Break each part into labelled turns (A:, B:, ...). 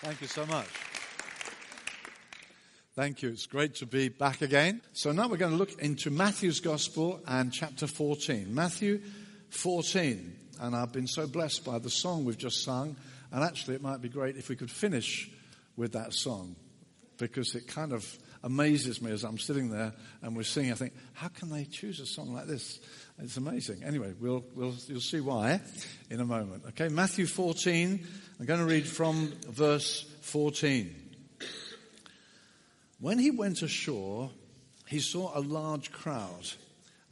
A: Thank you so much. Thank you. It's great to be back again. So now we're going to look into Matthew's Gospel and chapter 14. Matthew 14. And I've been so blessed by the song we've just sung. And actually, it might be great if we could finish with that song because it kind of amazes me as I'm sitting there and we're singing. I think, how can they choose a song like this? It's amazing. Anyway, we'll, we'll, you'll see why in a moment. Okay, Matthew 14. I'm going to read from verse 14. When he went ashore, he saw a large crowd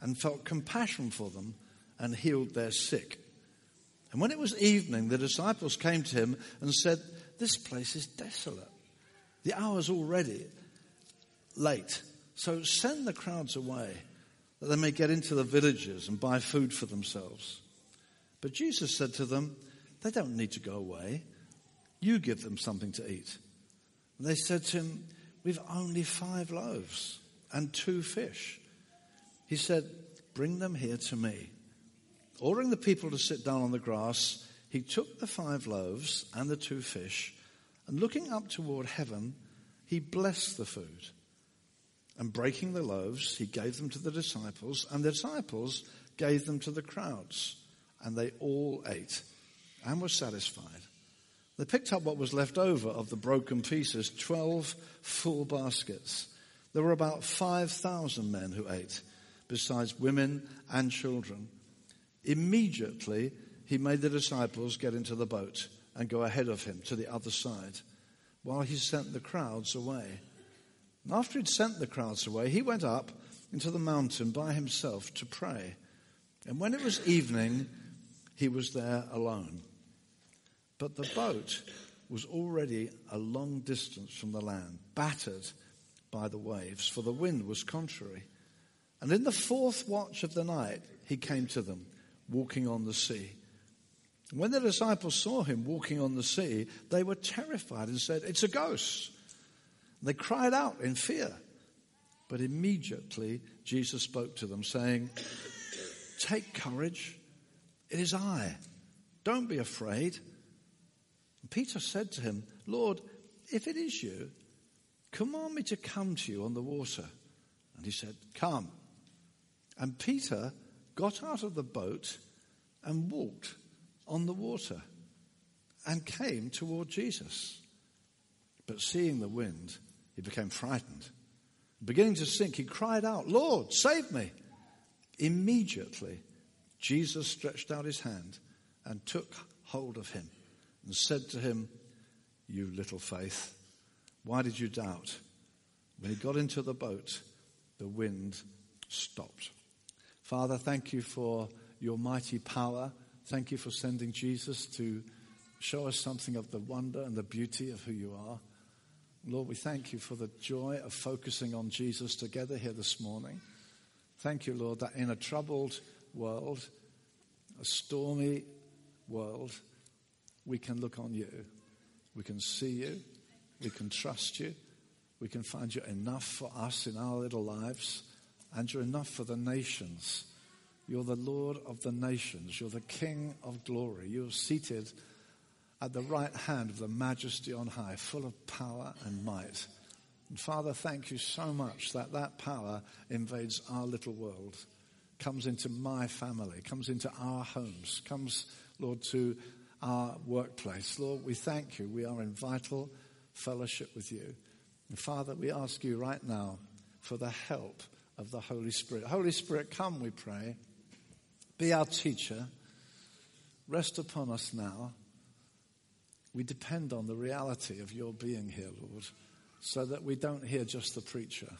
A: and felt compassion for them and healed their sick. And when it was evening, the disciples came to him and said, This place is desolate. The hour's already late. So send the crowds away that they may get into the villages and buy food for themselves. But Jesus said to them, They don't need to go away. You give them something to eat. And they said to him, We've only five loaves and two fish. He said, Bring them here to me. Ordering the people to sit down on the grass, he took the five loaves and the two fish, and looking up toward heaven, he blessed the food. And breaking the loaves, he gave them to the disciples, and the disciples gave them to the crowds. And they all ate and were satisfied. They picked up what was left over of the broken pieces, 12 full baskets. There were about 5,000 men who ate, besides women and children. Immediately, he made the disciples get into the boat and go ahead of him to the other side, while he sent the crowds away. After he'd sent the crowds away, he went up into the mountain by himself to pray. And when it was evening, he was there alone. But the boat was already a long distance from the land, battered by the waves, for the wind was contrary. And in the fourth watch of the night, he came to them, walking on the sea. When the disciples saw him walking on the sea, they were terrified and said, It's a ghost. They cried out in fear. But immediately Jesus spoke to them, saying, Take courage, it is I. Don't be afraid. And Peter said to him, Lord, if it is you, command me to come to you on the water. And he said, Come. And Peter got out of the boat and walked on the water and came toward Jesus. But seeing the wind, he became frightened. Beginning to sink, he cried out, Lord, save me. Immediately, Jesus stretched out his hand and took hold of him and said to him, You little faith, why did you doubt? When he got into the boat, the wind stopped. Father, thank you for your mighty power. Thank you for sending Jesus to show us something of the wonder and the beauty of who you are. Lord, we thank you for the joy of focusing on Jesus together here this morning. Thank you, Lord, that in a troubled world, a stormy world, we can look on you. We can see you. We can trust you. We can find you enough for us in our little lives, and you're enough for the nations. You're the Lord of the nations. You're the King of glory. You're seated at the right hand of the majesty on high, full of power and might. And Father, thank you so much that that power invades our little world, comes into my family, comes into our homes, comes, Lord, to our workplace. Lord, we thank you. We are in vital fellowship with you. And Father, we ask you right now for the help of the Holy Spirit. Holy Spirit, come, we pray. Be our teacher. Rest upon us now. We depend on the reality of your being here, Lord, so that we don't hear just the preacher,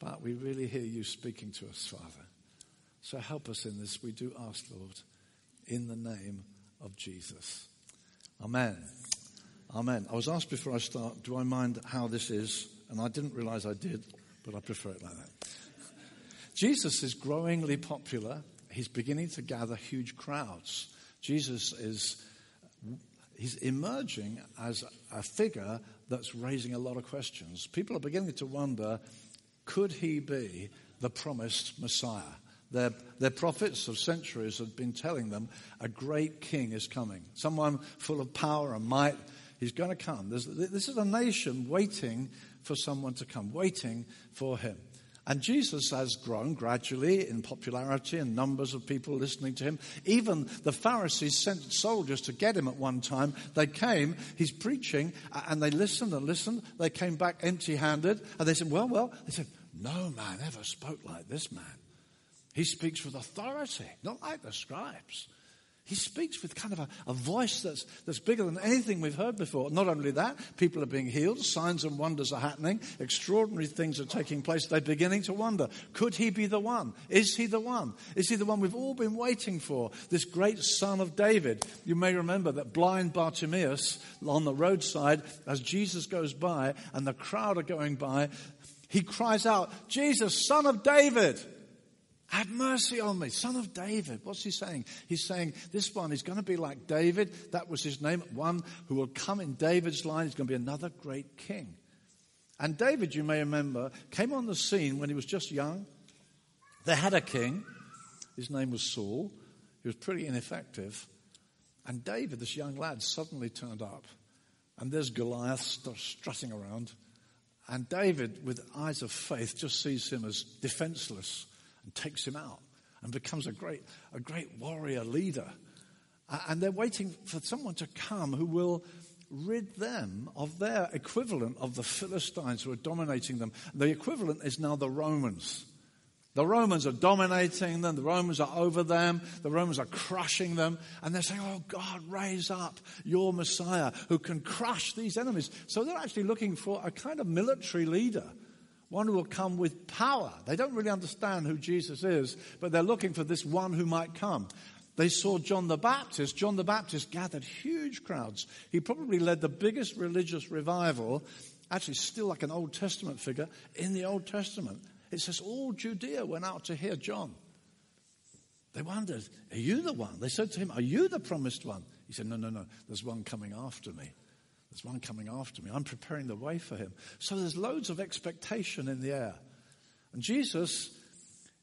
A: but we really hear you speaking to us, Father. So help us in this, we do ask, Lord, in the name of Jesus. Amen. Amen. I was asked before I start, do I mind how this is? And I didn't realize I did, but I prefer it like that. Jesus is growingly popular. He's beginning to gather huge crowds. Jesus is he's emerging as a figure that's raising a lot of questions. People are beginning to wonder could he be the promised Messiah? Their, their prophets of centuries have been telling them a great king is coming, someone full of power and might He's going to come. There's, this is a nation waiting for someone to come, waiting for him. And Jesus has grown gradually in popularity and numbers of people listening to him. Even the Pharisees sent soldiers to get him at one time. They came, he's preaching, and they listened and listened. They came back empty handed, and they said, Well, well, they said, No man ever spoke like this man. He speaks with authority, not like the scribes. He speaks with kind of a, a, voice that's, that's bigger than anything we've heard before. Not only that, people are being healed, signs and wonders are happening, extraordinary things are taking place. They're beginning to wonder could he be the one? Is he the one? Is he the one we've all been waiting for? This great son of David. You may remember that blind Bartimaeus on the roadside, as Jesus goes by and the crowd are going by, he cries out, Jesus, son of David. Have mercy on me, son of David. What's he saying? He's saying this one is going to be like David. That was his name. One who will come in David's line. He's going to be another great king. And David, you may remember, came on the scene when he was just young. They had a king. His name was Saul. He was pretty ineffective. And David, this young lad, suddenly turned up. And there's Goliath strutting around. And David, with eyes of faith, just sees him as defenseless and takes him out and becomes a great, a great warrior leader. And they're waiting for someone to come who will rid them of their equivalent of the Philistines who are dominating them. The equivalent is now the Romans. The Romans are dominating them. The Romans are over them. The Romans are crushing them. And they're saying, Oh God, raise up your Messiah who can crush these enemies. So they're actually looking for a kind of military leader one who will come with power. They don't really understand who Jesus is, but they're looking for this one who might come. They saw John the Baptist. John the Baptist gathered huge crowds. He probably led the biggest religious revival, actually, still like an Old Testament figure, in the Old Testament. It says all Judea went out to hear John. They wondered, Are you the one? They said to him, Are you the promised one? He said, No, no, no. There's one coming after me. There's one coming after me. I'm preparing the way for him. So there's loads of expectation in the air. And Jesus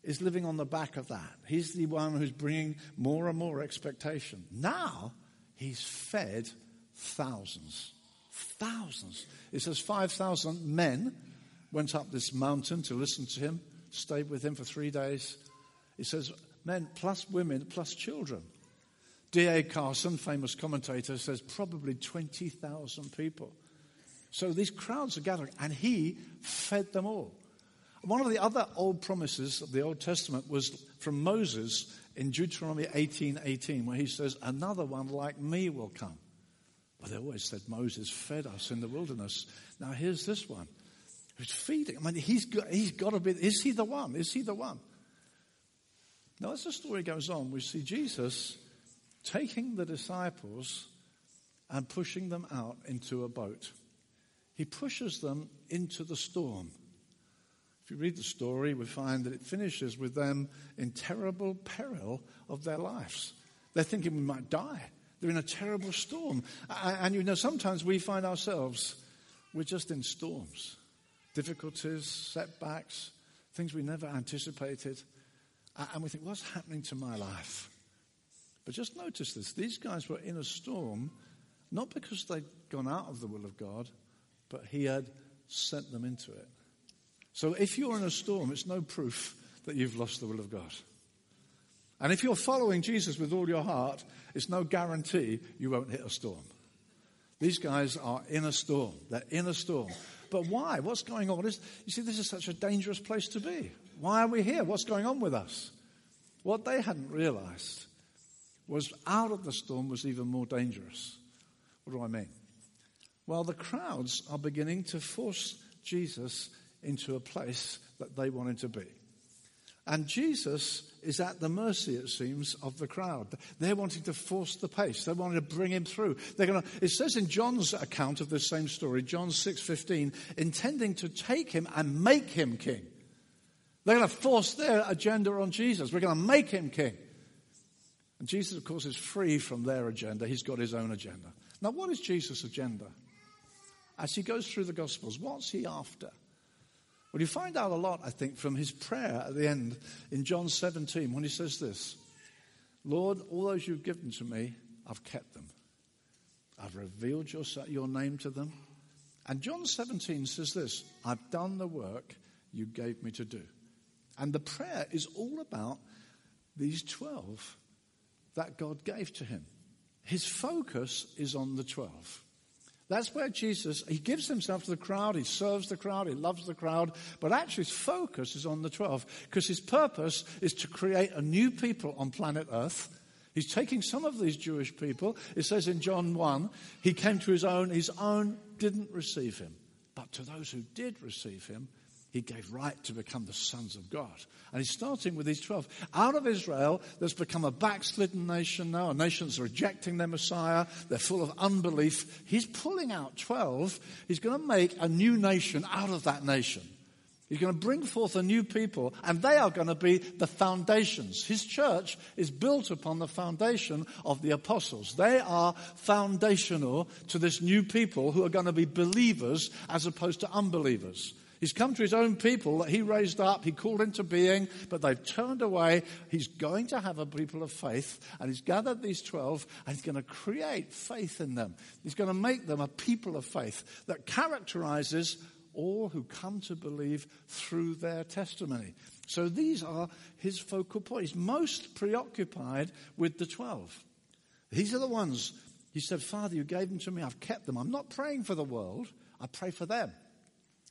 A: is living on the back of that. He's the one who's bringing more and more expectation. Now, he's fed thousands. Thousands. It says 5,000 men went up this mountain to listen to him, stayed with him for three days. It says men plus women plus children. D.A. Carson, famous commentator, says probably 20,000 people. So these crowds are gathering, and he fed them all. One of the other old promises of the Old Testament was from Moses in Deuteronomy 18:18, 18, where he says, "Another one like me will come." But they always said Moses fed us in the wilderness. Now here's this one who's feeding. I mean, he's got, he's got to be. Is he the one? Is he the one? Now, as the story goes on, we see Jesus taking the disciples and pushing them out into a boat. He pushes them into the storm. If you read the story, we find that it finishes with them in terrible peril of their lives. They're thinking we might die. They're in a terrible storm. And you know, sometimes we find ourselves, we're just in storms difficulties, setbacks, things we never anticipated. And we think, what's happening to my life? But just notice this these guys were in a storm, not because they'd gone out of the will of God, but He had sent them into it. So if you're in a storm, it's no proof that you've lost the will of God. And if you're following Jesus with all your heart, it's no guarantee you won't hit a storm. These guys are in a storm. They're in a storm. But why? What's going on? You see, this is such a dangerous place to be. Why are we here? What's going on with us? What they hadn't realized was out of the storm was even more dangerous. What do I mean? Well, the crowds are beginning to force Jesus into a place that they want him to be. And Jesus is at the mercy, it seems, of the crowd. They're wanting to force the pace. They're wanting to bring him through. They're going to, it says in John's account of this same story, John 6.15, intending to take him and make him king. They're going to force their agenda on Jesus. We're going to make him king. And Jesus, of course, is free from their agenda. He's got his own agenda. Now, what is Jesus' agenda? As he goes through the Gospels, what's he after? Well, you find out a lot, I think, from his prayer at the end in John 17 when he says this Lord, all those you've given to me, I've kept them. I've revealed your, your name to them. And John 17 says this I've done the work you gave me to do. And the prayer is all about these 12 that God gave to him. His focus is on the 12. That's where Jesus, he gives himself to the crowd, he serves the crowd, he loves the crowd, but actually his focus is on the 12 because his purpose is to create a new people on planet Earth. He's taking some of these Jewish people. It says in John 1, he came to his own, his own didn't receive him. But to those who did receive him, he gave right to become the sons of God. And he's starting with these 12. Out of Israel, there's become a backslidden nation now, a nation that's rejecting their Messiah. They're full of unbelief. He's pulling out 12. He's going to make a new nation out of that nation. He's going to bring forth a new people, and they are going to be the foundations. His church is built upon the foundation of the apostles. They are foundational to this new people who are going to be believers as opposed to unbelievers. He's come to his own people that he raised up, he called into being, but they've turned away. He's going to have a people of faith, and he's gathered these 12, and he's going to create faith in them. He's going to make them a people of faith that characterizes all who come to believe through their testimony. So these are his focal points. He's most preoccupied with the 12. These are the ones he said, Father, you gave them to me, I've kept them. I'm not praying for the world, I pray for them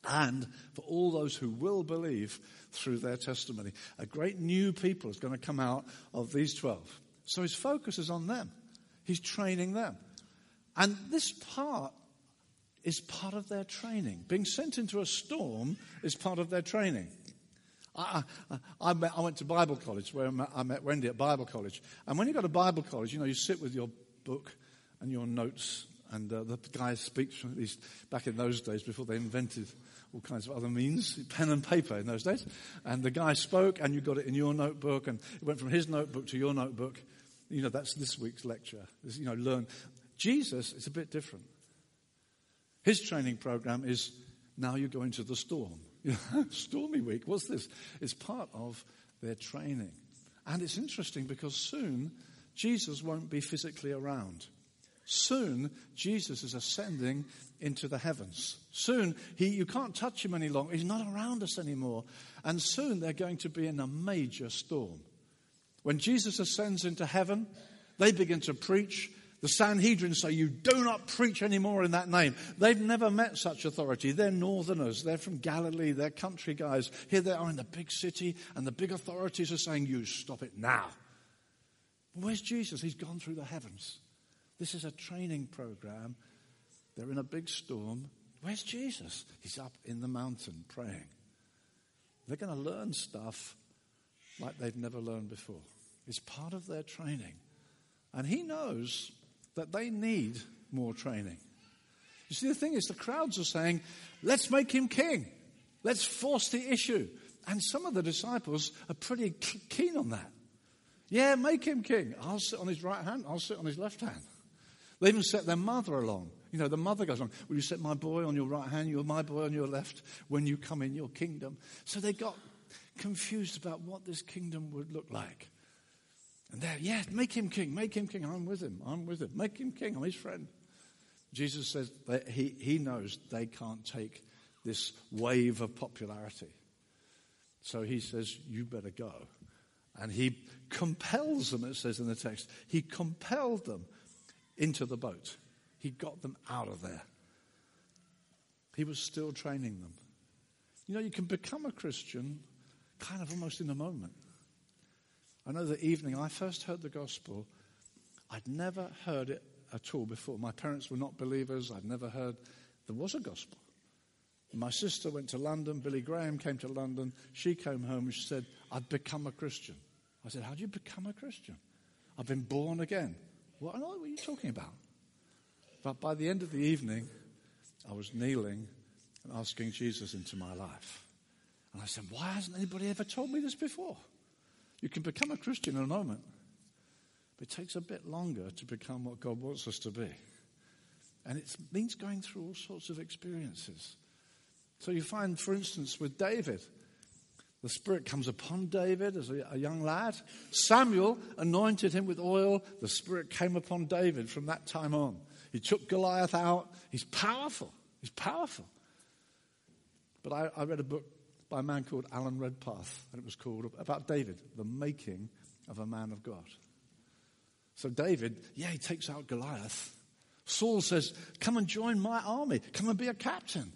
A: and for all those who will believe through their testimony. A great new people is going to come out of these 12. So his focus is on them. He's training them. And this part is part of their training. Being sent into a storm is part of their training. I, I, I, went to Bible college where I met Wendy at Bible college. And when you go to Bible college, you know, you sit with your book and your notes. And uh, the guy speaks, at least back in those days before they invented all kinds of other means, pen and paper in those days. And the guy spoke, and you got it in your notebook, and it went from his notebook to your notebook. You know, that's this week's lecture. you know, learn. Jesus is a bit different. His training program is now you go into the storm. Stormy week, what's this? It's part of their training. And it's interesting because soon Jesus won't be physically around. Soon, Jesus is ascending into the heavens. Soon, he, you can't touch him any longer. He's not around us anymore. And soon, they're going to be in a major storm. When Jesus ascends into heaven, they begin to preach. The Sanhedrin say, You do not preach anymore in that name. They've never met such authority. They're northerners. They're from Galilee. They're country guys. Here they are in the big city, and the big authorities are saying, You stop it now. Where's Jesus? He's gone through the heavens. This is a training program. They're in a big storm. Where's Jesus? He's up in the mountain praying. They're going to learn stuff like they've never learned before. It's part of their training. And he knows that they need more training. You see, the thing is, the crowds are saying, let's make him king. Let's force the issue. And some of the disciples are pretty keen on that. Yeah, make him king. I'll sit on his right hand, I'll sit on his left hand. They even set their mother along. You know, the mother goes along, Will you set my boy on your right hand, you're my boy on your left when you come in your kingdom? So they got confused about what this kingdom would look like. And they're, yeah, make him king, make him king. I'm with him, I'm with him. Make him king, I'm his friend. Jesus says that he, he knows they can't take this wave of popularity. So he says, You better go. And he compels them, it says in the text. He compelled them into the boat. He got them out of there. He was still training them. You know, you can become a Christian kind of almost in a moment. I know the evening I first heard the gospel, I'd never heard it at all before. My parents were not believers. I'd never heard there was a gospel. My sister went to London. Billy Graham came to London. She came home and she said, I've become a Christian. I said, How do you become a Christian? I've been born again. What on earth were you talking about? But by the end of the evening, I was kneeling and asking Jesus into my life. And I said, Why hasn't anybody ever told me this before? You can become a Christian in a moment, but it takes a bit longer to become what God wants us to be. And it means going through all sorts of experiences. So you find, for instance, with David, the Spirit comes upon David as a, a, young lad. Samuel anointed him with oil. The Spirit came upon David from that time on. He took Goliath out. He's powerful. He's powerful. But I, I read a book by a man called Alan Redpath, and it was called about David, the making of a man of God. So David, yeah, he takes out Goliath. Saul says, Come and join my army. Come and be a captain.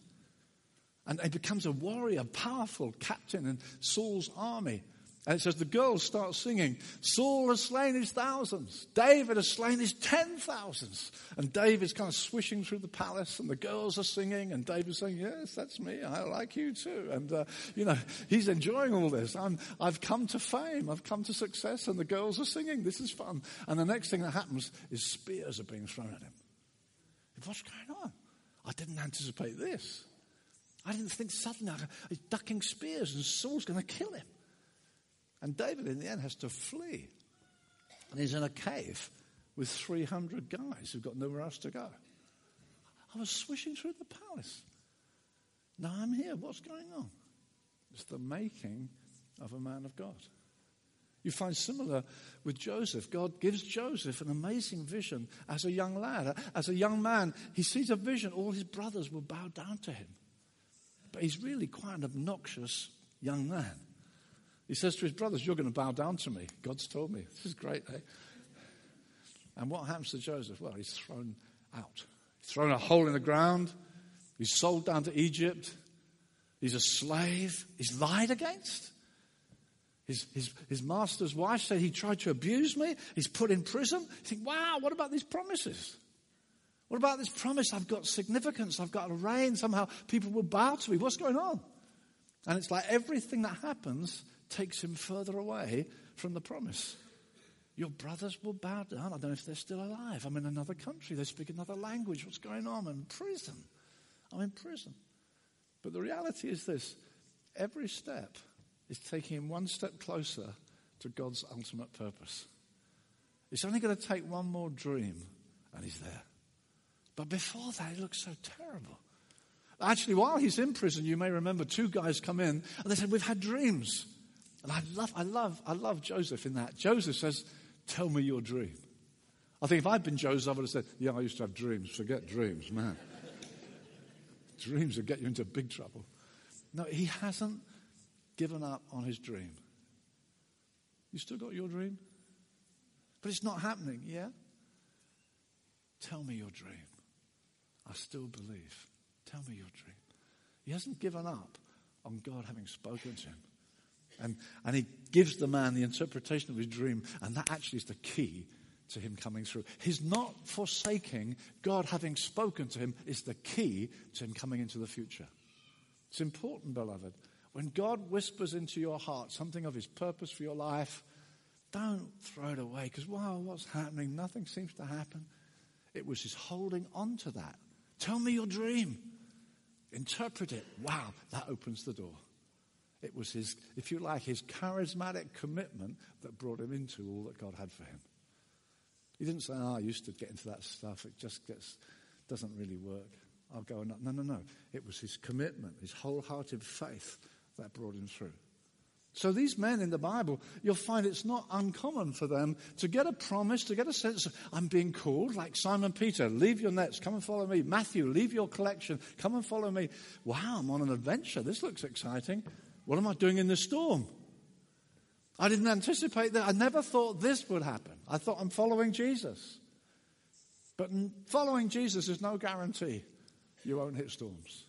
A: And he becomes a warrior, powerful captain in Saul's army. And it says the girls start singing, Saul has slain his thousands, David has slain his ten thousands. And David's kind of swishing through the palace, and the girls are singing, and David's saying, Yes, that's me, I like you too. And, uh, you know, he's enjoying all this. I'm, I've come to fame, I've come to success, and the girls are singing, this is fun. And the next thing that happens is spears are being thrown at him. What's going on? I didn't anticipate this. I didn't think suddenly he's ducking spears and Saul's going to kill him. And David, in the end, has to flee. And he's in a cave with 300 guys who've got nowhere else to go. I was swishing through the palace. Now I'm here. What's going on? It's the making of a man of God. You find similar with Joseph. God gives Joseph an amazing vision as a young lad. As a young man, he sees a vision. All his brothers will bow down to him. But he's really quite an obnoxious young man. He says to his brothers, You're going to bow down to me. God's told me. This is great, eh? And what happens to Joseph? Well, he's thrown out. He's thrown a hole in the ground. He's sold down to Egypt. He's a slave. He's lied against. His, his, his master's wife said he tried to abuse me. He's put in prison. You think, wow, what about these promises? What about this promise? I've got significance. I've got a reign. Somehow people will bow to me. What's going on? And it's like everything that happens takes him further away from the promise. Your brothers will bow down. I don't know if they're still alive. I'm in another country. They speak another language. What's going on? I'm in prison. I'm in prison. But the reality is this every step is taking him one step closer to God's ultimate purpose. It's only going to take one more dream, and he's there. But before that, it looks so terrible. Actually, while he's in prison, you may remember two guys come in and they said, We've had dreams. And I love, I love, I love Joseph in that. Joseph says, Tell me your dream. I think if I'd been Joseph, I would have said, Yeah, I used to have dreams. Forget dreams, man. dreams will get you into big trouble. No, he hasn't given up on his dream. You still got your dream? But it's not happening, yeah? Tell me your dream. I still believe. Tell me your dream. He hasn't given up on God having spoken to him. And, and he gives the man the interpretation of his dream, and that actually is the key to him coming through. He's not forsaking God having spoken to him, is the key to him coming into the future. It's important, beloved. When God whispers into your heart something of his purpose for your life, don't throw it away because, wow, what's happening? Nothing seems to happen. It was his holding on to that. Tell me your dream. Interpret it. Wow, that opens the door. It was his, if you like, his charismatic commitment that brought him into all that God had for him. He didn't say, oh, I used to get into that stuff. It just gets, doesn't really work. I'll go and no, no, no. It was his commitment, his wholehearted faith that brought him through. So these men in the Bible, you'll find it's not uncommon for them to get a promise, to get a sense of, I'm being called, like Simon Peter, leave your nets, come and follow me. Matthew, leave your collection, come and follow me. Wow, I'm on an adventure. This looks exciting. What am I doing in the storm? I didn't anticipate that. I never thought this would happen. I thought I'm following Jesus. But following Jesus is no guarantee you won't hit storms.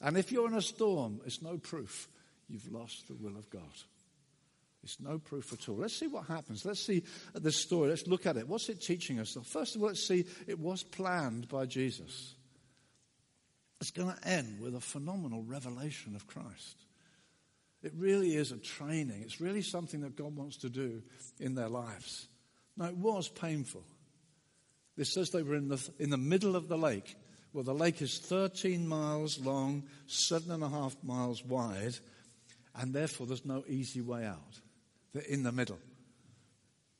A: And if you're in a storm, it's no proof you've lost the will of God. It's no proof at all. Let's see what happens. Let's see this story. Let's look at it. What's it teaching us? First of all, let's see it was planned by Jesus. It's going to end with a phenomenal revelation of Christ. It really is a training. It's really something that God wants to do in their lives. Now, it was painful. This says they were in the, in the middle of the lake. Well, the lake is 13 miles long, seven and a half miles wide, and therefore there's no easy way out. They're in the middle.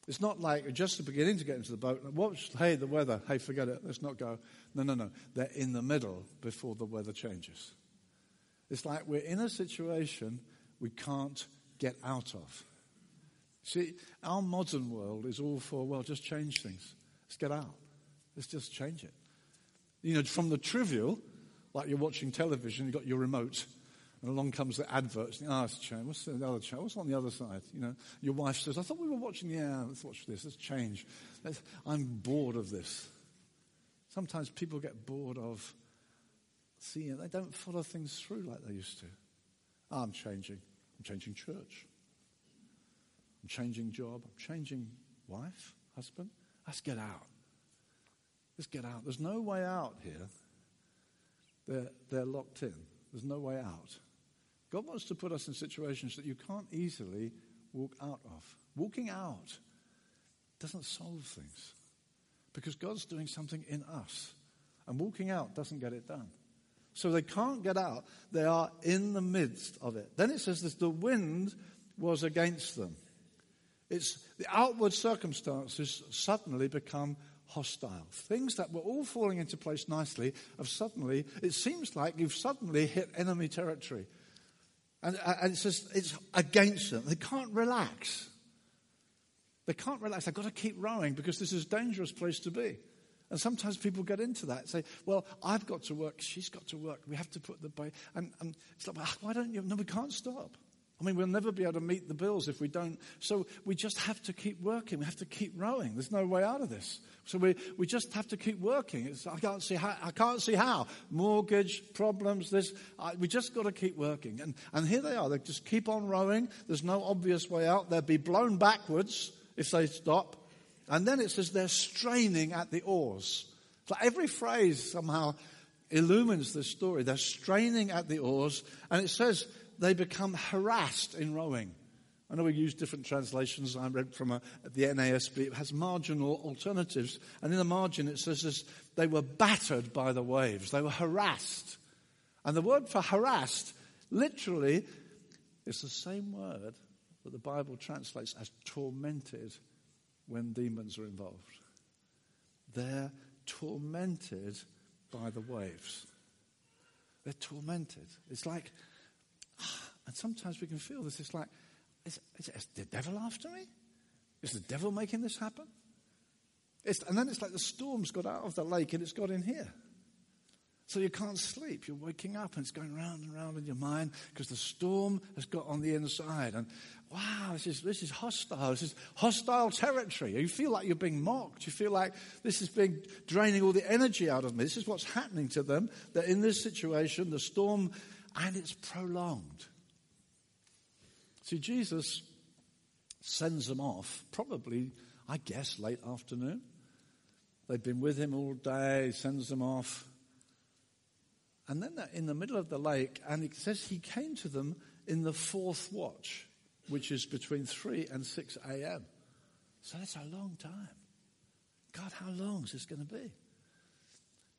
A: It's not like just beginning to get into the boat. Watch, hey, the weather. Hey, forget it. Let's not go. No, no, no. They're in the middle before the weather changes. It's like we're in a situation we can't get out of. See, our modern world is all for, well, just change things. Let's get out. Let's just change it. You know, from the trivial, like you're watching television, you've got your remote, and along comes the adverts. Ah, oh, it's changed. What's the other channel? What's on the other side? You know, your wife says, I thought we were watching, yeah, let's watch this. Let's change. Let's, I'm bored of this. Sometimes people get bored of seeing, they don't follow things through like they used to. Oh, I'm changing. I'm changing church. I'm changing job. I'm changing wife, husband. Let's get out. Let's get out. There's no way out here. They're, they're locked in. There's no way out. God wants to put us in situations that you can't easily walk out of. Walking out doesn't solve things because God's doing something in us. And walking out doesn't get it done. So they can't get out. They are in the midst of it. Then it says this the wind was against them. It's the outward circumstances suddenly become hostile. Things that were all falling into place nicely have suddenly, it seems like you've suddenly hit enemy territory. And, uh, and it says it's against them. They can't relax. They can't relax. They've got to keep rowing because this is a dangerous place to be. And sometimes people get into that say, well, I've got to work, she's got to work, we have to put the boat. And, and it's like, well, why don't you? No, we can't stop. I mean, we'll never be able to meet the bills if we don't. So we just have to keep working. We have to keep rowing. There's no way out of this. So we, we just have to keep working. It's, I can't see how. I can't see how. Mortgage problems. This. I, we just got to keep working. And and here they are. They just keep on rowing. There's no obvious way out. They'll be blown backwards if they stop. And then it says they're straining at the oars. So every phrase somehow illumines this story. They're straining at the oars, and it says they become harassed in rowing. I know we use different translations. I read from a, the NASB. It has marginal alternatives. And in the margin, it says this, they were battered by the waves. They were harassed. And the word for harassed, literally, is the same word that the Bible translates as tormented when demons are involved. They're tormented by the waves. They're tormented. It's like and sometimes we can feel this. It's like, is, is, is the devil after me? Is the devil making this happen? It's, and then it's like the storm's got out of the lake and it's got in here. So you can't sleep. You're waking up and it's going round and round in your mind because the storm has got on the inside. And wow, this is, this is hostile. This is hostile territory. You feel like you're being mocked. You feel like this is being draining all the energy out of me. This is what's happening to them. That in this situation, the storm, and it's prolonged. See, Jesus sends them off, probably, I guess, late afternoon. They've been with him all day, sends them off. And then they're in the middle of the lake, and it says he came to them in the fourth watch, which is between 3 and 6 a.m. So that's a long time. God, how long is this going to be?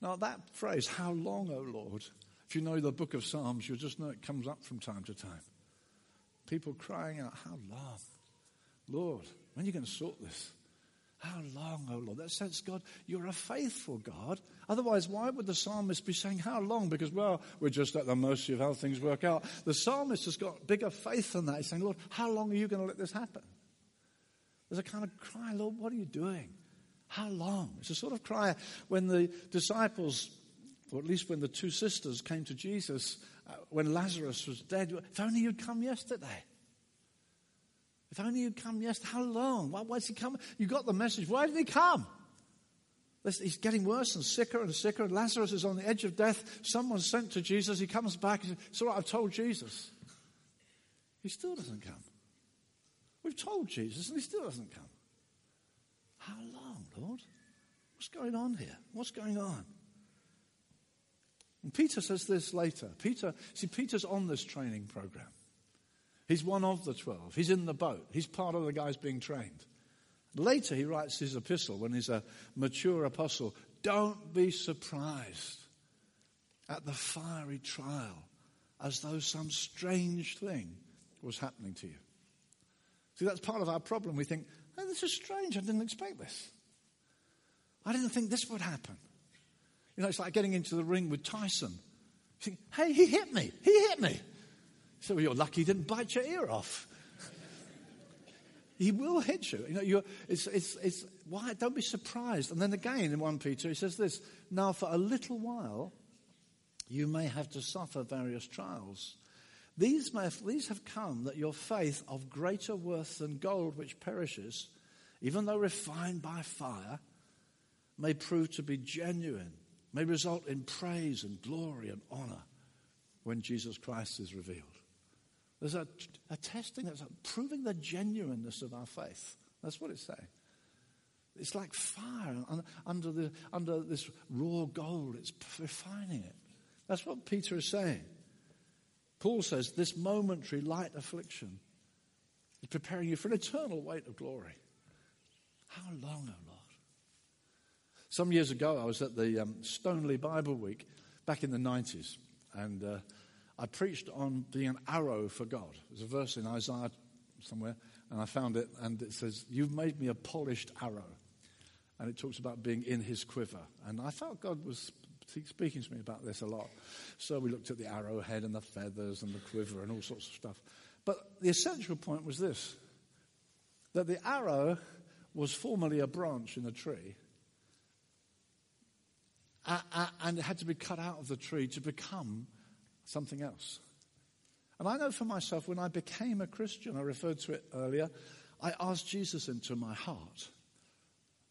A: Now, that phrase, how long, O Lord, if you know the book of Psalms, you'll just know it comes up from time to time. People crying out, How long? Lord, when are you going to sort this? How long, oh Lord? That says, God, you're a faithful God. Otherwise, why would the psalmist be saying, How long? Because, well, we're just at the mercy of how things work out. The psalmist has got bigger faith than that. He's saying, Lord, how long are you going to let this happen? There's a kind of cry, Lord, what are you doing? How long? It's a sort of cry when the disciples, or at least when the two sisters came to Jesus uh, when Lazarus was dead. If only you'd come yesterday. If only you'd come yesterday. How long? Why, why's he come? You got the message. Why didn't he come? He's getting worse and sicker and sicker. And Lazarus is on the edge of death. Someone's sent to Jesus. He comes back and says, It's all right, I've told Jesus. He still doesn't come. We've told Jesus and he still doesn't come. How long, Lord? What's going on here? What's going on? And Peter says this later. Peter, see, Peter's on this training program. He's one of the twelve. He's in the boat. He's part of the guys being trained. Later, he writes his epistle when he's a mature apostle. Don't be surprised at the fiery trial as though some strange thing was happening to you. See, that's part of our problem. We think, oh, this is strange. I didn't expect this. I didn't think this would happen. You know, it's like getting into the ring with Tyson. You think, hey, he hit me. He hit me. So well, you're lucky he didn't bite your ear off. He will hit you. You know, you're, it's, it's, it's, why? Don't be surprised. And then again in 1 Peter, he says this Now, for a little while, you may have to suffer various trials. These, may these have come that your faith, of greater worth than gold which perishes, even though refined by fire, may prove to be genuine, may result in praise and glory and honor when Jesus Christ is revealed. There's a, a testing that's proving the genuineness of our faith. That's what it's saying. It's like fire under, the, under this raw gold, it's refining it. That's what Peter is saying. Paul says this momentary light affliction is preparing you for an eternal weight of glory. How long, oh Lord? Some years ago, I was at the um, Stoneleigh Bible Week back in the 90s, and uh, I preached on being an arrow for God. There's a verse in Isaiah somewhere, and I found it, and it says, You've made me a polished arrow. And it talks about being in his quiver. And I felt God was speaking to me about this a lot. So we looked at the arrowhead and the feathers and the quiver and all sorts of stuff. But the essential point was this that the arrow was formerly a branch in a tree. And it had to be cut out of the tree to become something else. And I know for myself, when I became a Christian, I referred to it earlier, I asked Jesus into my heart.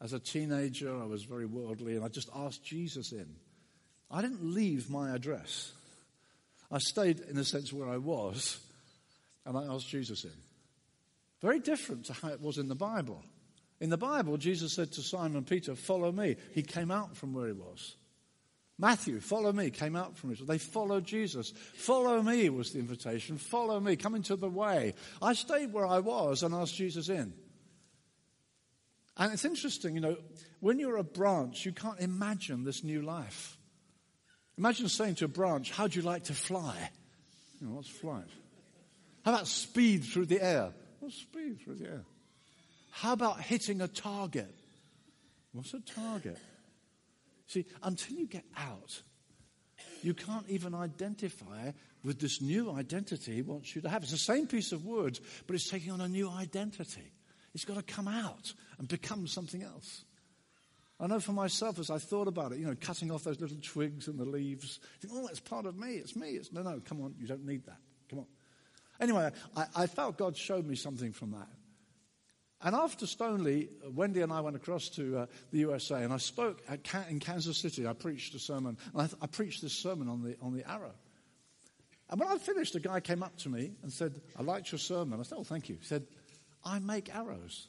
A: As a teenager, I was very worldly, and I just asked Jesus in. I didn't leave my address. I stayed, in a sense, where I was, and I asked Jesus in. Very different to how it was in the Bible. In the Bible, Jesus said to Simon Peter, Follow me. He came out from where he was. Matthew, follow me, came out from Israel. They followed Jesus. Follow me was the invitation. Follow me, come into the way. I stayed where I was and asked Jesus in. And it's interesting, you know, when you're a branch, you can't imagine this new life. Imagine saying to a branch, How'd you like to fly? You know, what's flight? How about speed through the air? What's speed through the air? How about hitting a target? What's a target? See, until you get out, you can't even identify with this new identity he wants you to have. It's the same piece of wood, but it's taking on a new identity. It's got to come out and become something else. I know for myself, as I thought about it, you know, cutting off those little twigs and the leaves, think, oh, that's part of me. It's me. It's, no, no, come on. You don't need that. Come on. Anyway, I, I felt God showed me something from that. And after Stoneleigh, Wendy and I went across to uh, the USA, and I spoke in Kansas City. I preached a sermon, and I, th- I, preached this sermon on the, on the arrow. And when I finished, a guy came up to me and said, I liked your sermon. I said, Oh, thank you. He said, I make arrows.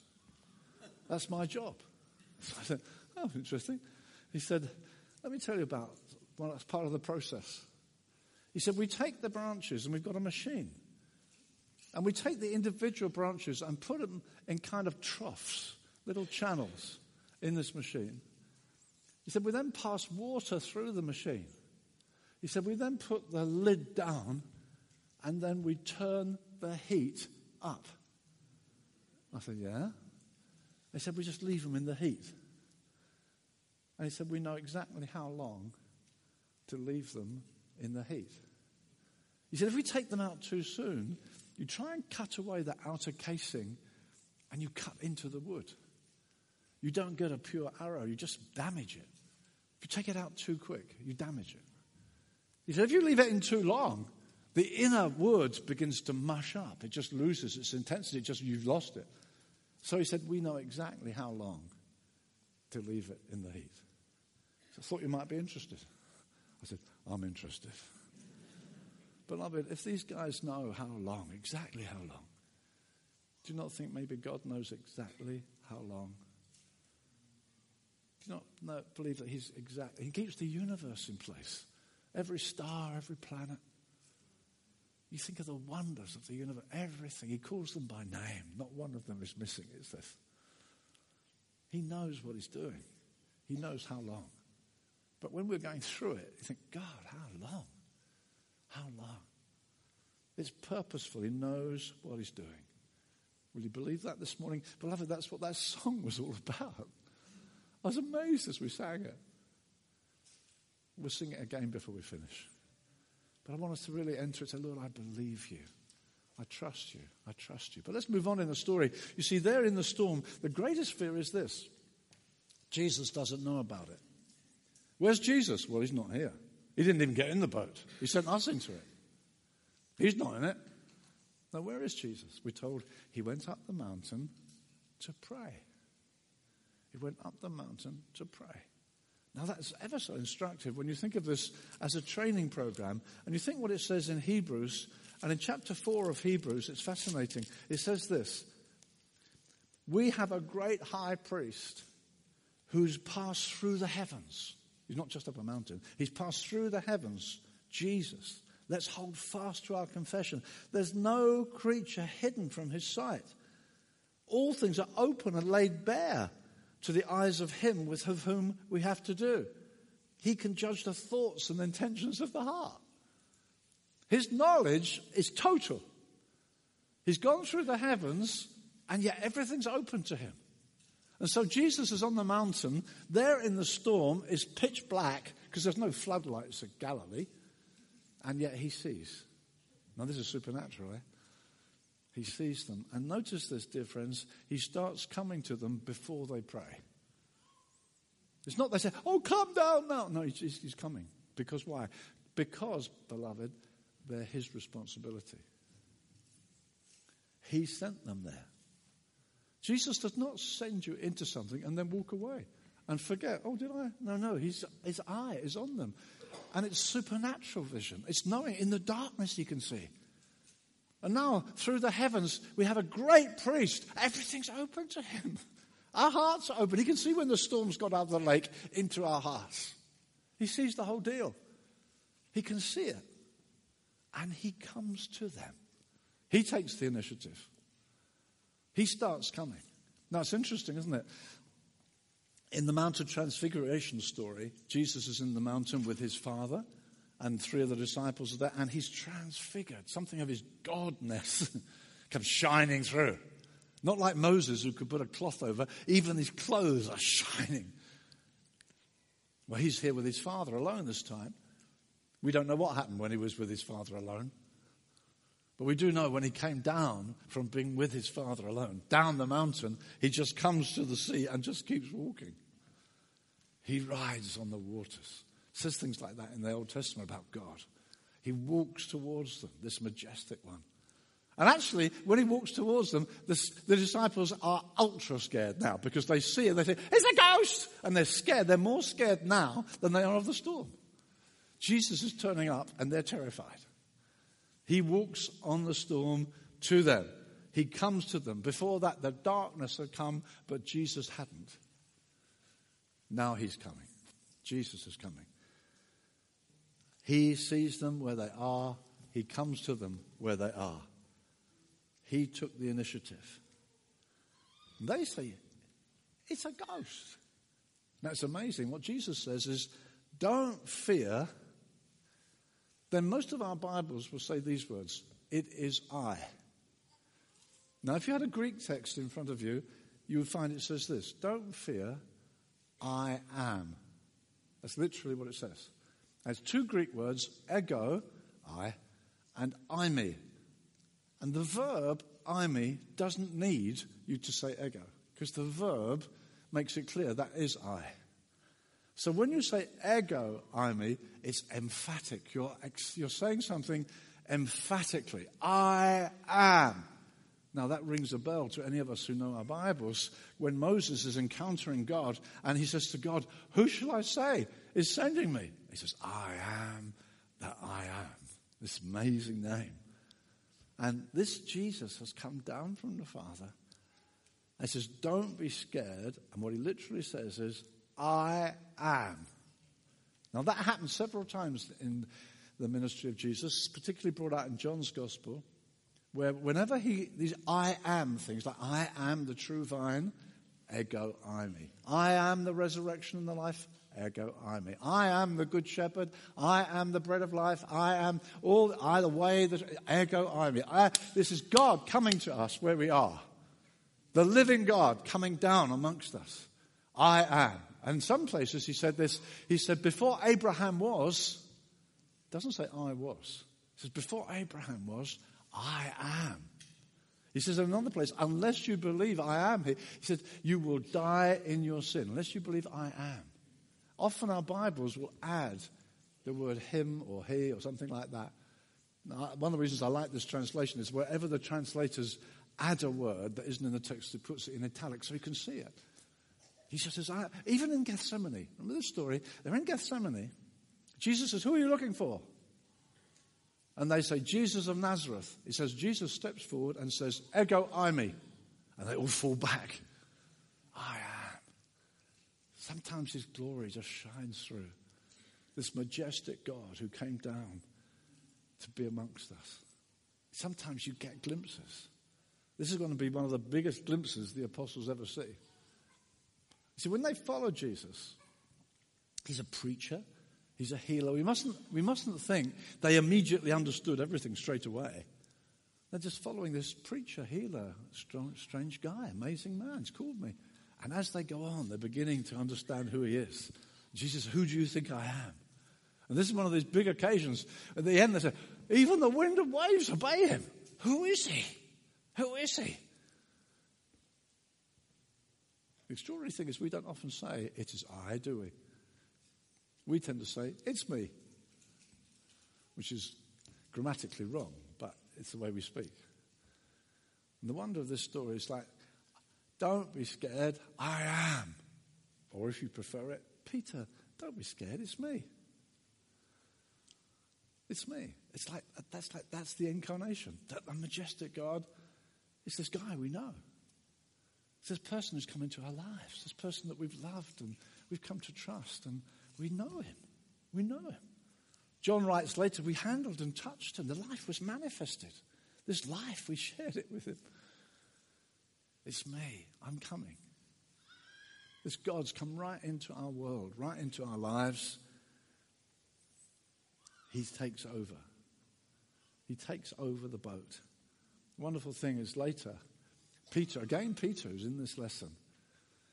A: That's my job. So I said, Oh, interesting. He said, Let me tell you about, well, that's part of the process. He said, We take the branches and we've got a machine. And we take the individual branches and put them in kind of troughs, little channels in this machine. He said, we then pass water through the machine. He said, we then put the lid down and then we turn the heat up. I said, yeah. He said, we just leave them in the heat. And he said, we know exactly how long to leave them in the heat. He said, if we take them out too soon, you try and cut away the outer casing and you cut into the wood. You don't get a pure arrow, you just damage it. If you take it out too quick, you damage it. He said, if you leave it in too long, the inner wood begins to mush up. It just loses its intensity, it just you've lost it. So he said, we know exactly how long to leave it in the heat. So I thought you might be interested. I said, I'm interested. Beloved, if these guys know how long, exactly how long, do you not think maybe God knows exactly how long? Do you not believe that He's exact? He keeps the universe in place, every star, every planet. You think of the wonders of the universe, everything. He calls them by name. Not one of them is missing, is this? He knows what He's doing. He knows how long. But when we're going through it, you think, God, how long? How long? It's purposeful. He knows what he's doing. Will you believe that this morning? Beloved, that's what that song was all about. I was amazed as we sang it. We'll sing it again before we finish. But I want us to really enter it and say, Lord, I believe you. I trust you. I trust you. But let's move on in the story. You see, there in the storm, the greatest fear is this Jesus doesn't know about it. Where's Jesus? Well, he's not here. He didn't even get in the boat, he sent us into it. He's not in it. Now, where is Jesus? We're told he went up the mountain to pray. He went up the mountain to pray. Now, that's ever so instructive when you think of this as a training program and you think what it says in Hebrews. And in chapter 4 of Hebrews, it's fascinating. It says this We have a great high priest who's passed through the heavens. He's not just up a mountain, he's passed through the heavens, Jesus. Let's hold fast to our confession. There's no creature hidden from his sight. All things are open and laid bare to the eyes of him with whom we have to do. He can judge the thoughts and intentions of the heart. His knowledge is total. He's gone through the heavens, and yet everything's open to him. And so Jesus is on the mountain. There in the storm is pitch black because there's no floodlights at Galilee. And yet he sees. Now, this is supernatural, eh? He sees them. And notice this, dear friends, he starts coming to them before they pray. It's not they say, oh, come down now. No, he's, he's coming. Because why? Because, beloved, they're his responsibility. He sent them there. Jesus does not send you into something and then walk away and forget, oh, did I? No, no, his, his eye is on them. And it's supernatural vision. It's knowing in the darkness you can see. And now, through the heavens, we have a great priest. Everything's open to him. Our hearts are open. He can see when the storm's got out of the lake into our hearts. He sees the whole deal. He can see it. And he comes to them. He takes the initiative. He starts coming. Now, it's interesting, isn't it? In the Mount of Transfiguration story, Jesus is in the mountain with his Father and three of the disciples are there, and he's transfigured. Something of his godness comes shining through. Not like Moses, who could put a cloth over, even his clothes are shining. Well, he's here with his father alone this time. We don't know what happened when he was with his father alone. But we do know when he came down from being with his father alone, down the mountain, he just comes to the sea and just keeps walking. He rides on the waters says things like that in the Old Testament about God. He walks towards them, this majestic one. And actually, when he walks towards them, the, the, disciples are ultra scared now because they see it. They say, It's a ghost! And they're scared. They're more scared now than they are of the storm. Jesus is turning up and they're terrified. He walks on the storm to them. He comes to them. Before that, the darkness had come, but Jesus hadn't. Now he's coming. Jesus is coming. He sees them where they are, He comes to them where they are. He took the initiative. And they say, It's a ghost. That's amazing. What Jesus says is, Don't fear. Then most of our Bibles will say these words It is I. Now, if you had a Greek text in front of you, you would find it says this Don't fear, I am. That's literally what it says. There's two Greek words, ego, I, and eimi. And the verb eimi doesn't need you to say ego, because the verb makes it clear that is I. So when you say ego eimi, it's emphatic. You're, you're saying something emphatically. I am. Now that rings a bell to any of us who know our Bibles. When Moses is encountering God and he says to God, Who shall I say is sending me? He says, I am that I am. This amazing name. And this Jesus has come down from the Father. He says, Don't be scared. And what he literally says is, I am. Now, that happens several times in the ministry of Jesus, particularly brought out in John's Gospel, where whenever he, these I am things, like I am the true vine, ego eimi. I am the resurrection and the life, Ego, eimi. I am the good shepherd. I am the bread of life. I am all, I the way, that, ego, eimi. I, this is God coming to us where we are. The living God coming down amongst us. I am. And some places he said this, he said, before Abraham was, doesn't say I was. He says, before Abraham was, I am. He says in another place, unless you believe I am, he said, you will die in your sin. Unless you believe I am. Often our Bibles will add the word him or he or something like that. Now, one of the reasons I like this translation is wherever the translators add a word that isn't in the text, it puts it in italics so you can see it. He says, uh, even in Gethsemane, remember this story? They're in Gethsemane. Jesus says, Who are you looking for? And they say, Jesus of Nazareth. He says, Jesus steps forward and says, Ego eimi. And they all fall back. I am. Sometimes his glory just shines through. This majestic God who came down to be amongst us. Sometimes you get glimpses. This is going to be one of the biggest glimpses the apostles ever see. See, when they follow Jesus, he's a preacher, he's a healer. We mustn't, we mustn't think they immediately understood everything straight away. They're just following this preacher, healer, strange, strange guy, amazing man. He's called me. And as they go on, they're beginning to understand who he is. Jesus, who do you think I am? And this is one of these big occasions. At the end, they say, even the wind and waves obey him. Who is he? Who is he? The extraordinary thing is, we don't often say, It is I, do we? We tend to say, It's me, which is grammatically wrong, but it's the way we speak. And the wonder of this story is like, don't be scared, I am. Or if you prefer it, Peter, don't be scared, it's me. It's me. It's like that's like that's the incarnation. That the majestic God is this guy we know. It's this person who's come into our lives, this person that we've loved and we've come to trust, and we know him. We know him. John writes later, we handled and touched him. The life was manifested. This life, we shared it with him. It's me. I'm coming. This God's come right into our world, right into our lives. He takes over. He takes over the boat. wonderful thing is later, Peter, again, Peter is in this lesson.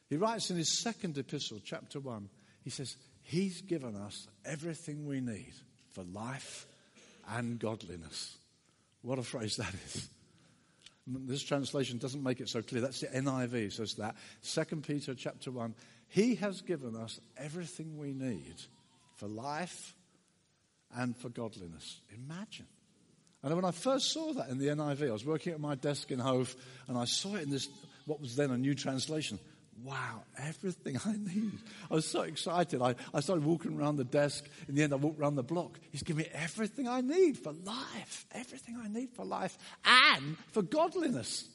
A: He writes in his second epistle, chapter 1, he says, He's given us everything we need for life and godliness. What a phrase that is. This translation doesn't make it so clear. That's the NIV says that. Second Peter chapter 1. He has given us everything we need for life and for godliness. Imagine. And when I first saw that in the NIV, I was working at my desk in Hove and I saw it in this, what was then a new translation. Wow, everything I need. I was so excited. I, I started walking around the desk. In the end, I walked around the block. He's given me everything I need for life. Everything I need for life and for godliness.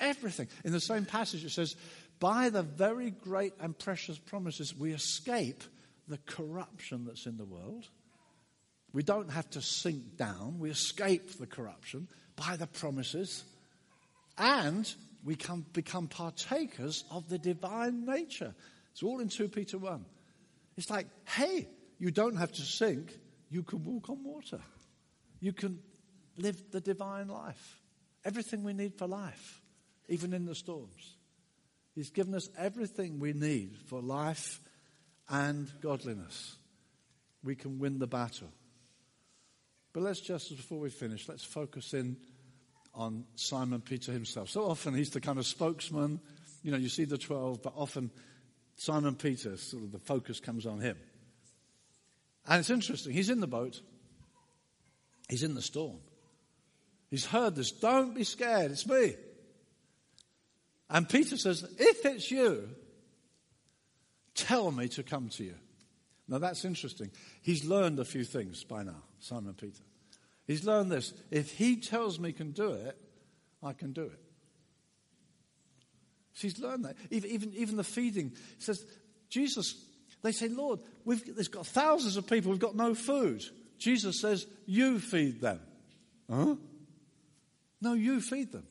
A: Everything. In the same passage, it says, By the very great and precious promises, we escape the corruption that's in the world we don't have to sink down. We escape the corruption by the promises. And we can become partakers of the divine nature. It's all in 2 Peter 1. It's like, hey, you don't have to sink. You can walk on water. You can live the divine life. Everything we need for life, even in the storms. He's given us everything we need for life and godliness. We can win the battle. But let's just, before we finish, let's focus in on Simon Peter himself. So often he's the kind of spokesman. You know, you see the 12, but often Simon Peter, sort of the focus comes on him. And it's interesting. He's in the boat. He's in the storm. He's heard this. Don't be scared. It's me. And Peter says, if it's you, tell me to come to you. Now that's interesting. He's learned a few things by now, Simon Peter. He's learned this. If he tells me can do it, I can do it. She's learned that. Even, even, even the feeding. He says, Jesus, they say, Lord, we've, there's got thousands of people, we've got no food. Jesus says, You feed them. Huh? No, you feed them.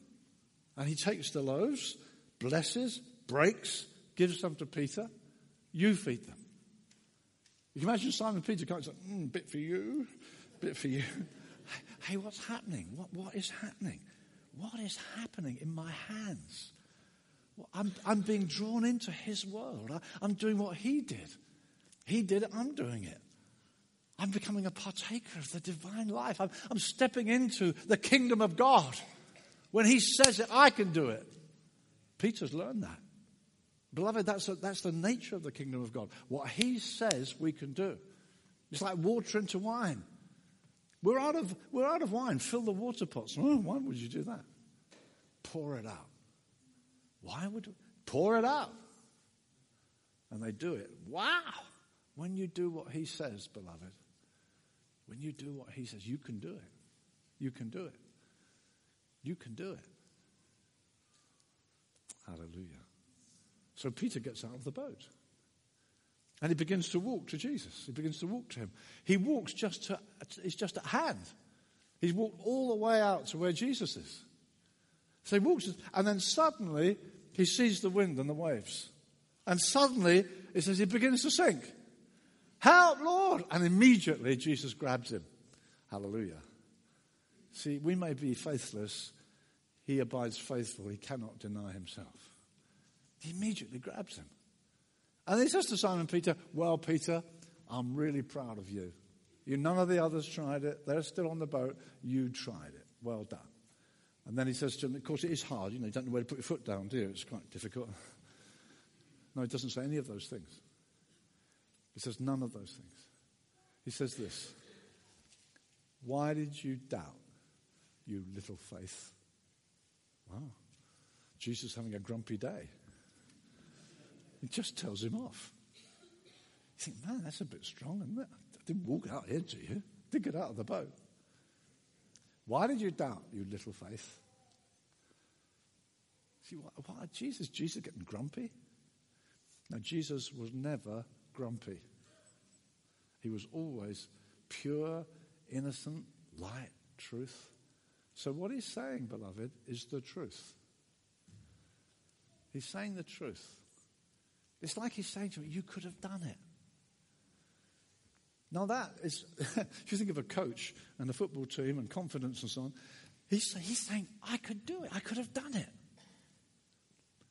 A: And he takes the loaves, blesses, breaks, gives some to Peter. You feed them. You can imagine Simon Peter and saying, mm, bit for you, bit for you. Hey, what's happening? What, what is happening? What is happening in my hands? Well, I'm, I'm being drawn into his world. I, I'm doing what he did. He did it, I'm doing it. I'm becoming a partaker of the divine life. I'm, I'm stepping into the kingdom of God. When he says it, I can do it. Peter's learned that. Beloved, that's, a, that's the nature of the kingdom of God. What he says, we can do. It's like water into wine. We're out of, we're out of wine. Fill the water pots. Oh, why would you do that? Pour it out. Why would we? Pour it out. And they do it. Wow. When you do what he says, beloved, when you do what he says, you can do it. You can do it. You can do it. Hallelujah. So Peter gets out of the boat. And he begins to walk to Jesus. He begins to walk to him. He walks just to, he's just at hand. He's walked all the way out to where Jesus is. So he walks, and then suddenly he sees the wind and the waves. And suddenly it says he begins to sink. Help, Lord! And immediately Jesus grabs him. Hallelujah. See, we may be faithless. He abides faithful. He cannot deny himself. He immediately grabs him. And he says to Simon Peter, Well, Peter, I'm really proud of you. You, none of the others tried it. They're still on the boat. You tried it. Well done. And then he says to him, Of course, it is hard. You know, you don't know where to put your foot down, do you? It's quite difficult. No, he doesn't say any of those things. He says none of those things. He says this Why did you doubt, you little faith? Wow. Jesus having a grumpy day. He just tells him off. You think, man, that's a bit strong, isn't it? I didn't walk out here to you. I did get out of the boat. Why did you doubt, you little faith? See, why, why Jesus? Jesus getting grumpy? Now, Jesus was never grumpy. He was always pure, innocent, light, truth. So, what he's saying, beloved, is the truth. He's saying the truth. It's like he's saying to me, You could have done it. Now, that is, if you think of a coach and a football team and confidence and so on, he's, he's saying, I could do it. I could have done it.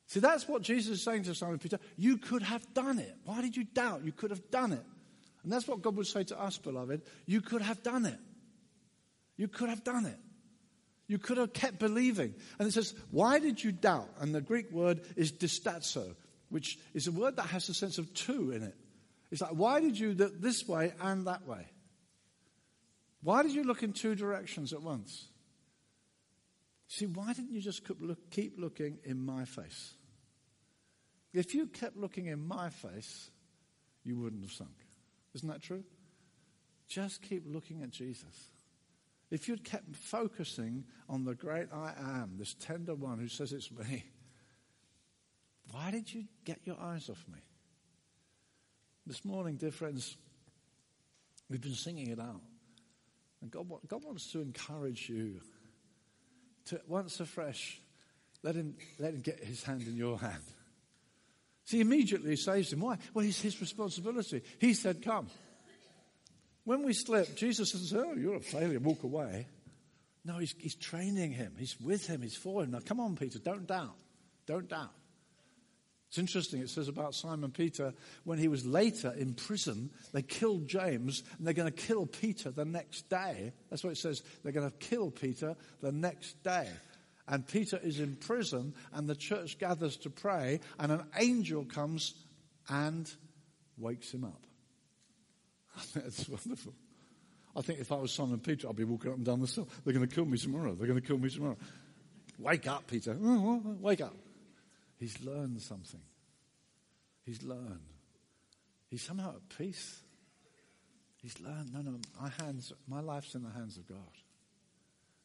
A: See, that's what Jesus is saying to Simon Peter. You could have done it. Why did you doubt? You could have done it. And that's what God would say to us, beloved. You could have done it. You could have done it. You could have kept believing. And it says, Why did you doubt? And the Greek word is distazo, which is a word that has a sense of two in it. It's like, why did you look this way and that way? Why did you look in two directions at once? See, why didn't you just keep looking in my face? If you kept looking in my face, you wouldn't have sunk. Isn't that true? Just keep looking at Jesus. If you'd kept focusing on the great I am, this tender one who says it's me, why did you get your eyes off me? This morning, dear friends, we've been singing it out. And God, God wants to encourage you to once afresh let him, let him get his hand in your hand. See, immediately he saves him. Why? Well, it's his responsibility. He said, Come. When we slip, Jesus says, Oh, you're a failure, walk away. No, he's, he's training him. He's with him. He's for him. Now, come on, Peter, don't doubt. Don't doubt. It's interesting, it says about Simon Peter, when he was later in prison, they killed James and they're going to kill Peter the next day. That's what it says. They're going to kill Peter the next day. And Peter is in prison, and the church gathers to pray, and an angel comes and wakes him up. That's wonderful. I think if I was Simon Peter, I'd be walking up and down the cell. They're going to kill me tomorrow. They're going to kill me tomorrow. Wake up, Peter. Wake up. He's learned something. He's learned. He's somehow at peace. He's learned, no, no, my hands, my life's in the hands of God.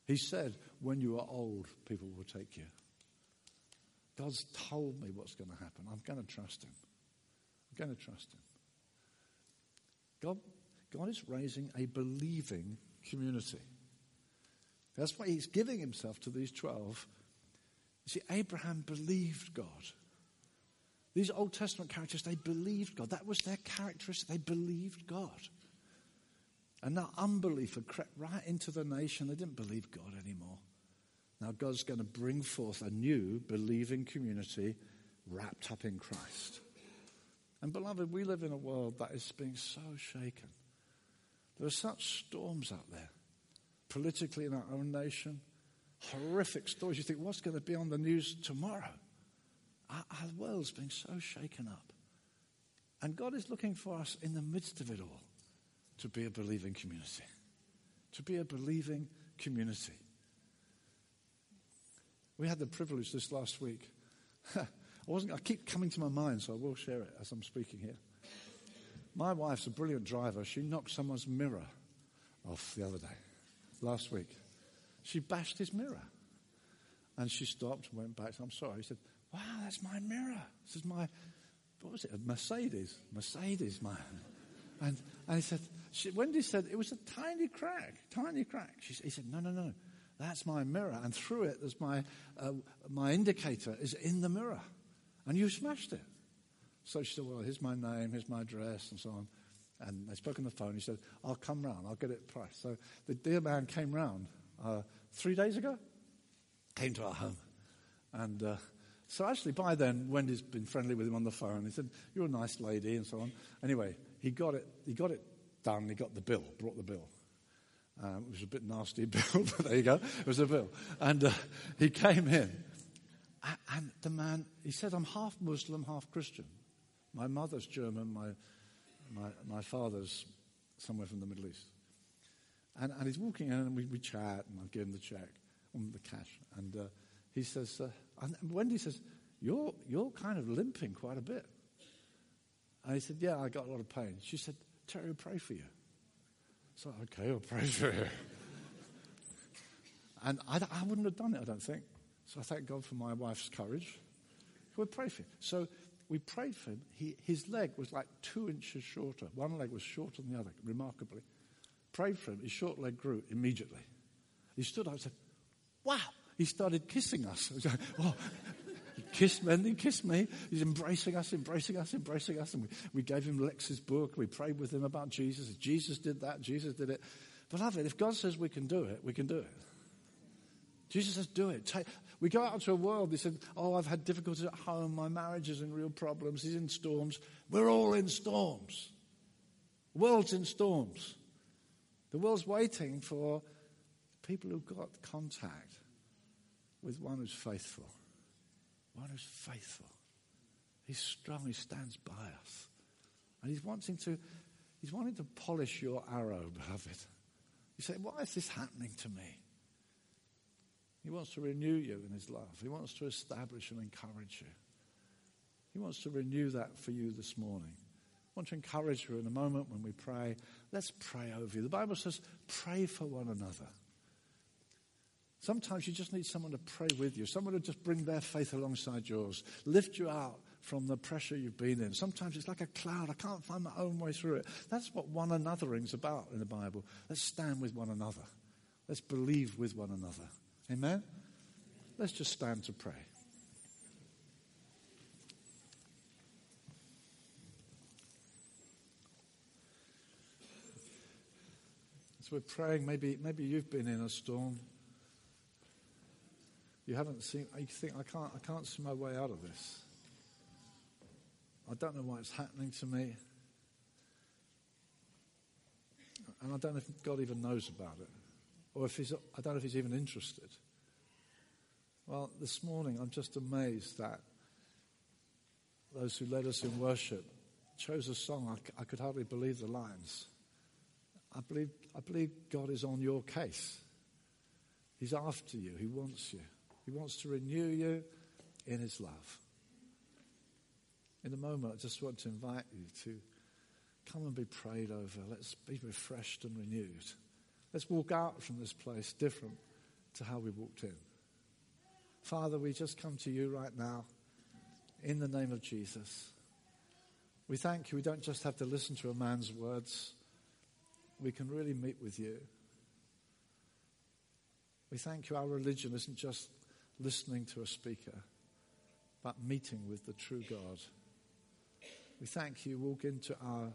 A: He said, when you are old, people will take you. God's told me what's going to happen. I'm going to trust him. I'm going to trust him. God, God is raising a believing community. That's why he's giving himself to these 12 you see, Abraham believed God. These Old Testament characters, they believed God. That was their characteristic. They believed God. And now unbelief had crept right into the nation. They didn't believe God anymore. Now God's going to bring forth a new believing community wrapped up in Christ. And beloved, we live in a world that is being so shaken. There are such storms out there, politically in our own nation, horrific stories. You think, what's going to be on the news tomorrow? Our, world's being so shaken up. And God is looking for us in the midst of it all to be a believing community. To be a believing community. We had the privilege this last week. I wasn't. I keep coming to my mind, so I will share it as I'm speaking here. My wife's a brilliant driver. She knocked someone's mirror off the other day, last week. She bashed his mirror. And she stopped and went back. I'm sorry. He said, Wow, that's my mirror. This is my, what was it? A Mercedes. Mercedes, man. And, and he said, she, Wendy said, it was a tiny crack, tiny crack. She, he said, No, no, no. That's my mirror. And through it, there's my, uh, my indicator is in the mirror. And you smashed it. So she said, Well, here's my name, here's my address, and so on. And they spoke on the phone. He said, I'll come round, I'll get it priced. So the dear man came round uh, three days ago, came to our home. And uh, so actually, by then, Wendy's been friendly with him on the phone. He said, You're a nice lady, and so on. Anyway, he got it, he got it done. He got the bill, brought the bill. Um, it was a bit nasty bill, but there you go. It was a bill. And uh, he came in. And the man, he said, I'm half Muslim, half Christian. My mother's German, my, my, my father's somewhere from the Middle East. And, and he's walking in and we, we chat and I give him the check, um, the cash. And uh, he says, uh, and Wendy says, you're, you're kind of limping quite a bit. And he said, yeah, I got a lot of pain. She said, Terry will pray for you. So, okay, I'll pray for you. and I, I wouldn't have done it, I don't think. So I thank God for my wife's courage. We'll pray for him. So we prayed for him. He, his leg was like two inches shorter. One leg was shorter than the other, remarkably. Prayed for him. His short leg grew immediately. He stood up and said, Wow. He started kissing us. Oh, he kissed me, and he kissed me. He's embracing us, embracing us, embracing us. And we, we gave him Lex's book. We prayed with him about Jesus. Jesus did that. Jesus did it. Beloved, if God says we can do it, we can do it. Jesus says, do it. Take, we go out into a world, they said, Oh, I've had difficulties at home, my marriage is in real problems, he's in storms. We're all in storms. World's in storms. The world's waiting for people who've got contact with one who's faithful. One who's faithful. He's strong, he stands by us. And he's wanting to, he's wanting to polish your arrow, beloved. You say, Why is this happening to me? He wants to renew you in His love. He wants to establish and encourage you. He wants to renew that for you this morning. Want to encourage you in a moment when we pray. Let's pray over you. The Bible says, pray for one another. Sometimes you just need someone to pray with you, someone to just bring their faith alongside yours, lift you out from the pressure you've been in. Sometimes it's like a cloud. I can't find my own way through it. That's what one anothering's about in the Bible. Let's stand with one another. Let's believe with one another. Amen? Let's just stand to pray. As we're praying, maybe, maybe you've been in a storm. You haven't seen, you think, I can't, I can't see my way out of this. I don't know why it's happening to me. And I don't know if God even knows about it. Or if he's, I don't know if he's even interested. Well, this morning I'm just amazed that those who led us in worship chose a song. I, I could hardly believe the lines. I believe, I believe God is on your case. He's after you. He wants you. He wants to renew you in His love. In a moment, I just want to invite you to come and be prayed over. Let's be refreshed and renewed. Let's walk out from this place different to how we walked in. Father, we just come to you right now in the name of Jesus. We thank you. We don't just have to listen to a man's words, we can really meet with you. We thank you. Our religion isn't just listening to a speaker, but meeting with the true God. We thank you. Walk into our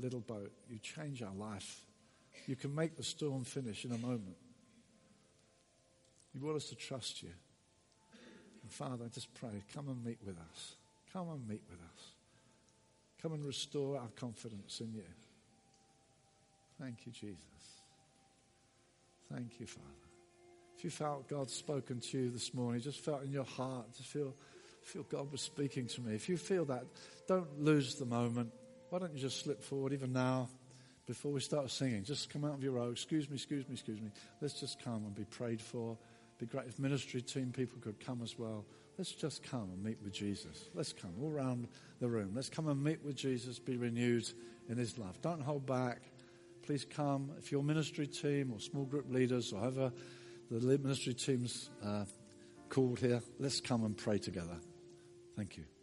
A: little boat. You change our life. You can make the storm finish in a moment. You want us to trust you. And Father, I just pray, come and meet with us. Come and meet with us. Come and restore our confidence in you. Thank you, Jesus. Thank you, Father. If you felt God spoken to you this morning, just felt in your heart, just feel, feel God was speaking to me. If you feel that, don't lose the moment. Why don't you just slip forward even now before we start singing? Just come out of your row. Excuse me, excuse me, excuse me. Let's just come and be prayed for. Be great if ministry team people could come as well. Let's just come and meet with Jesus. Let's come all around the room. Let's come and meet with Jesus, be renewed in his love. Don't hold back. Please come. If your ministry team or small group leaders or however the ministry team's uh, called here, let's come and pray together. Thank you.